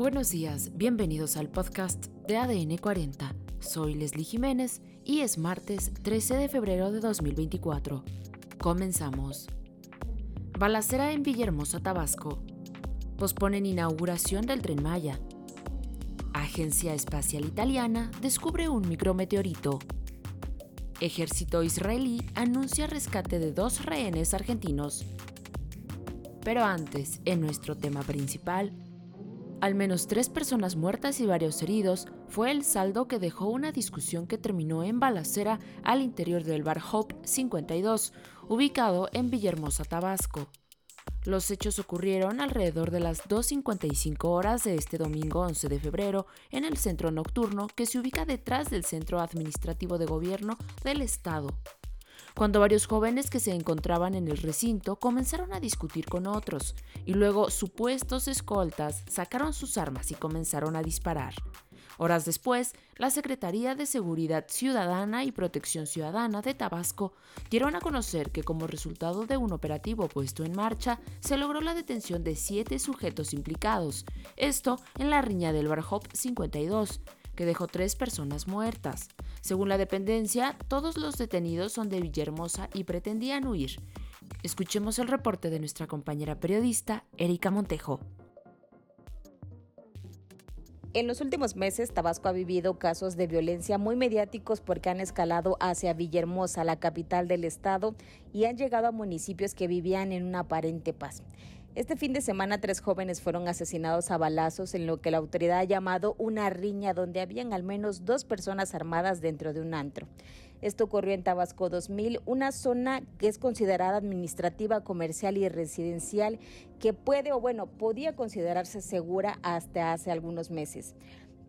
Buenos días, bienvenidos al podcast de ADN 40. Soy Leslie Jiménez y es martes 13 de febrero de 2024. Comenzamos. Balacera en Villahermosa, Tabasco. Posponen inauguración del tren Maya. Agencia Espacial Italiana descubre un micrometeorito. Ejército israelí anuncia rescate de dos rehenes argentinos. Pero antes, en nuestro tema principal, al menos tres personas muertas y varios heridos fue el saldo que dejó una discusión que terminó en balacera al interior del bar Hope 52, ubicado en Villahermosa, Tabasco. Los hechos ocurrieron alrededor de las 2.55 horas de este domingo 11 de febrero en el centro nocturno que se ubica detrás del centro administrativo de gobierno del estado cuando varios jóvenes que se encontraban en el recinto comenzaron a discutir con otros, y luego supuestos escoltas sacaron sus armas y comenzaron a disparar. Horas después, la Secretaría de Seguridad Ciudadana y Protección Ciudadana de Tabasco dieron a conocer que como resultado de un operativo puesto en marcha, se logró la detención de siete sujetos implicados, esto en la riña del Barhop 52, que dejó tres personas muertas. Según la dependencia, todos los detenidos son de Villahermosa y pretendían huir. Escuchemos el reporte de nuestra compañera periodista, Erika Montejo. En los últimos meses, Tabasco ha vivido casos de violencia muy mediáticos porque han escalado hacia Villahermosa, la capital del estado, y han llegado a municipios que vivían en una aparente paz. Este fin de semana tres jóvenes fueron asesinados a balazos en lo que la autoridad ha llamado una riña donde habían al menos dos personas armadas dentro de un antro. Esto ocurrió en Tabasco 2000, una zona que es considerada administrativa, comercial y residencial que puede o bueno, podía considerarse segura hasta hace algunos meses.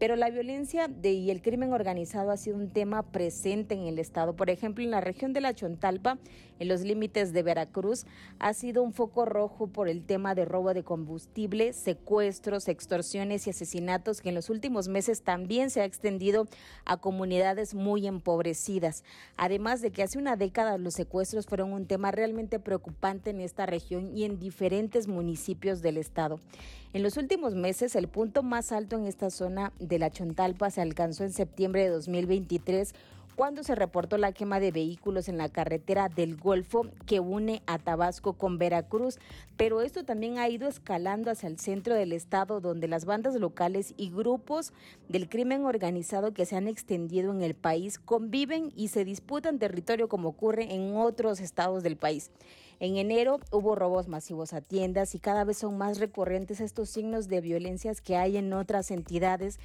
Pero la violencia y el crimen organizado ha sido un tema presente en el estado. Por ejemplo, en la región de la Chontalpa, en los límites de Veracruz, ha sido un foco rojo por el tema de robo de combustible, secuestros, extorsiones y asesinatos que en los últimos meses también se ha extendido a comunidades muy empobrecidas. Además de que hace una década los secuestros fueron un tema realmente preocupante en esta región y en diferentes municipios del estado. En los últimos meses, el punto más alto en esta zona de la Chontalpa se alcanzó en septiembre de 2023 cuando se reportó la quema de vehículos en la carretera del Golfo que une a Tabasco con Veracruz, pero esto también ha ido escalando hacia el centro del estado donde las bandas locales y grupos del crimen organizado que se han extendido en el país conviven y se disputan territorio como ocurre en otros estados del país. En enero hubo robos masivos a tiendas y cada vez son más recurrentes estos signos de violencias que hay en otras entidades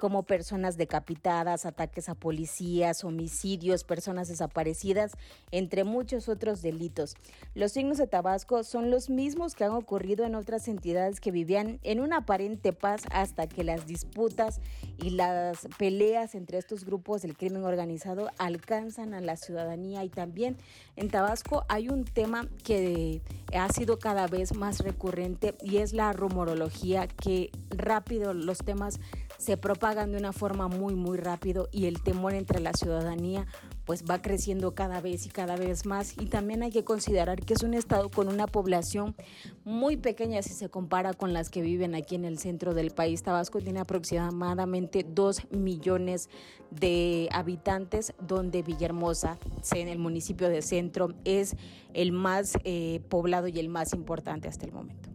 como personas decapitadas, ataques a policías, homicidios, personas desaparecidas, entre muchos otros delitos. Los signos de Tabasco son los mismos que han ocurrido en otras entidades que vivían en una aparente paz hasta que las disputas y las peleas entre estos grupos del crimen organizado alcanzan a la ciudadanía y también en Tabasco hay un tema que ha sido cada vez más recurrente y es la rumorología que rápido los temas se propagan de una forma muy, muy rápido y el temor entre la ciudadanía pues va creciendo cada vez y cada vez más. Y también hay que considerar que es un estado con una población muy pequeña si se compara con las que viven aquí en el centro del país. Tabasco tiene aproximadamente 2 millones de habitantes, donde Villahermosa, en el municipio de centro, es el más eh, poblado y el más importante hasta el momento.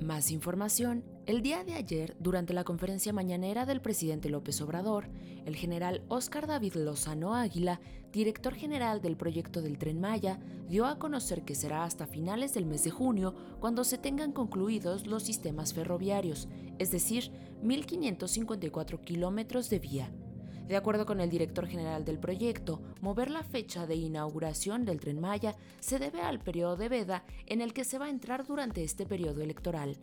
Más información el día de ayer, durante la conferencia mañanera del presidente López Obrador, el general Óscar David Lozano Águila, director general del proyecto del tren Maya, dio a conocer que será hasta finales del mes de junio cuando se tengan concluidos los sistemas ferroviarios, es decir, 1.554 kilómetros de vía. De acuerdo con el director general del proyecto, mover la fecha de inauguración del tren Maya se debe al periodo de veda en el que se va a entrar durante este periodo electoral.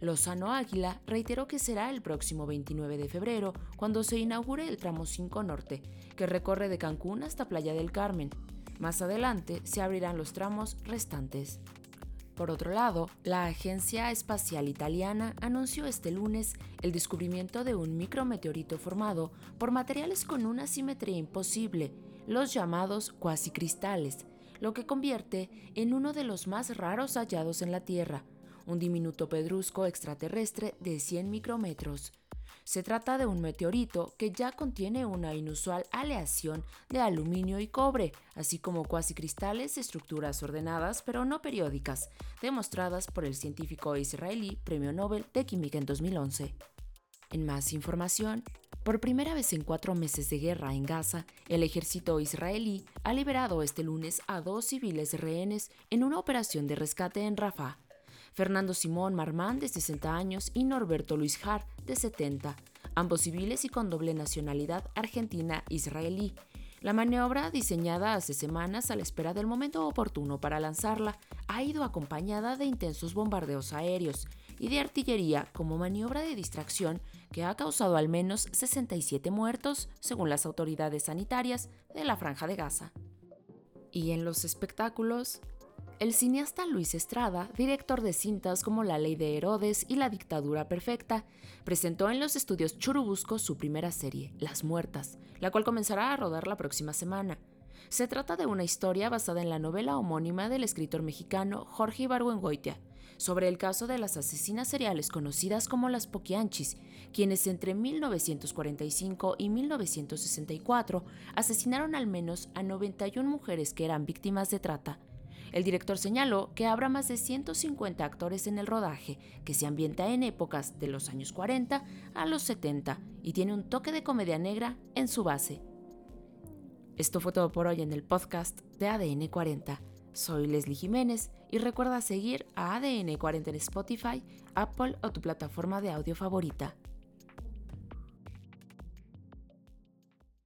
Lozano Águila reiteró que será el próximo 29 de febrero cuando se inaugure el tramo 5 Norte, que recorre de Cancún hasta Playa del Carmen. Más adelante se abrirán los tramos restantes. Por otro lado, la Agencia Espacial Italiana anunció este lunes el descubrimiento de un micrometeorito formado por materiales con una simetría imposible, los llamados cuasicristales, lo que convierte en uno de los más raros hallados en la Tierra, un diminuto pedrusco extraterrestre de 100 micrómetros. Se trata de un meteorito que ya contiene una inusual aleación de aluminio y cobre, así como cuasi cristales de estructuras ordenadas pero no periódicas, demostradas por el científico israelí Premio Nobel de Química en 2011. En más información, por primera vez en cuatro meses de guerra en Gaza, el ejército israelí ha liberado este lunes a dos civiles rehenes en una operación de rescate en Rafah. Fernando Simón Marmán, de 60 años, y Norberto Luis Har, de 70, ambos civiles y con doble nacionalidad argentina-israelí. La maniobra, diseñada hace semanas a la espera del momento oportuno para lanzarla, ha ido acompañada de intensos bombardeos aéreos y de artillería como maniobra de distracción que ha causado al menos 67 muertos, según las autoridades sanitarias de la Franja de Gaza. Y en los espectáculos, el cineasta Luis Estrada, director de cintas como La Ley de Herodes y La Dictadura Perfecta, presentó en los estudios Churubusco su primera serie, Las Muertas, la cual comenzará a rodar la próxima semana. Se trata de una historia basada en la novela homónima del escritor mexicano Jorge Ibargüengoitia, sobre el caso de las asesinas seriales conocidas como las Poquianchis, quienes entre 1945 y 1964 asesinaron al menos a 91 mujeres que eran víctimas de trata. El director señaló que habrá más de 150 actores en el rodaje, que se ambienta en épocas de los años 40 a los 70 y tiene un toque de comedia negra en su base. Esto fue todo por hoy en el podcast de ADN 40. Soy Leslie Jiménez y recuerda seguir a ADN 40 en Spotify, Apple o tu plataforma de audio favorita.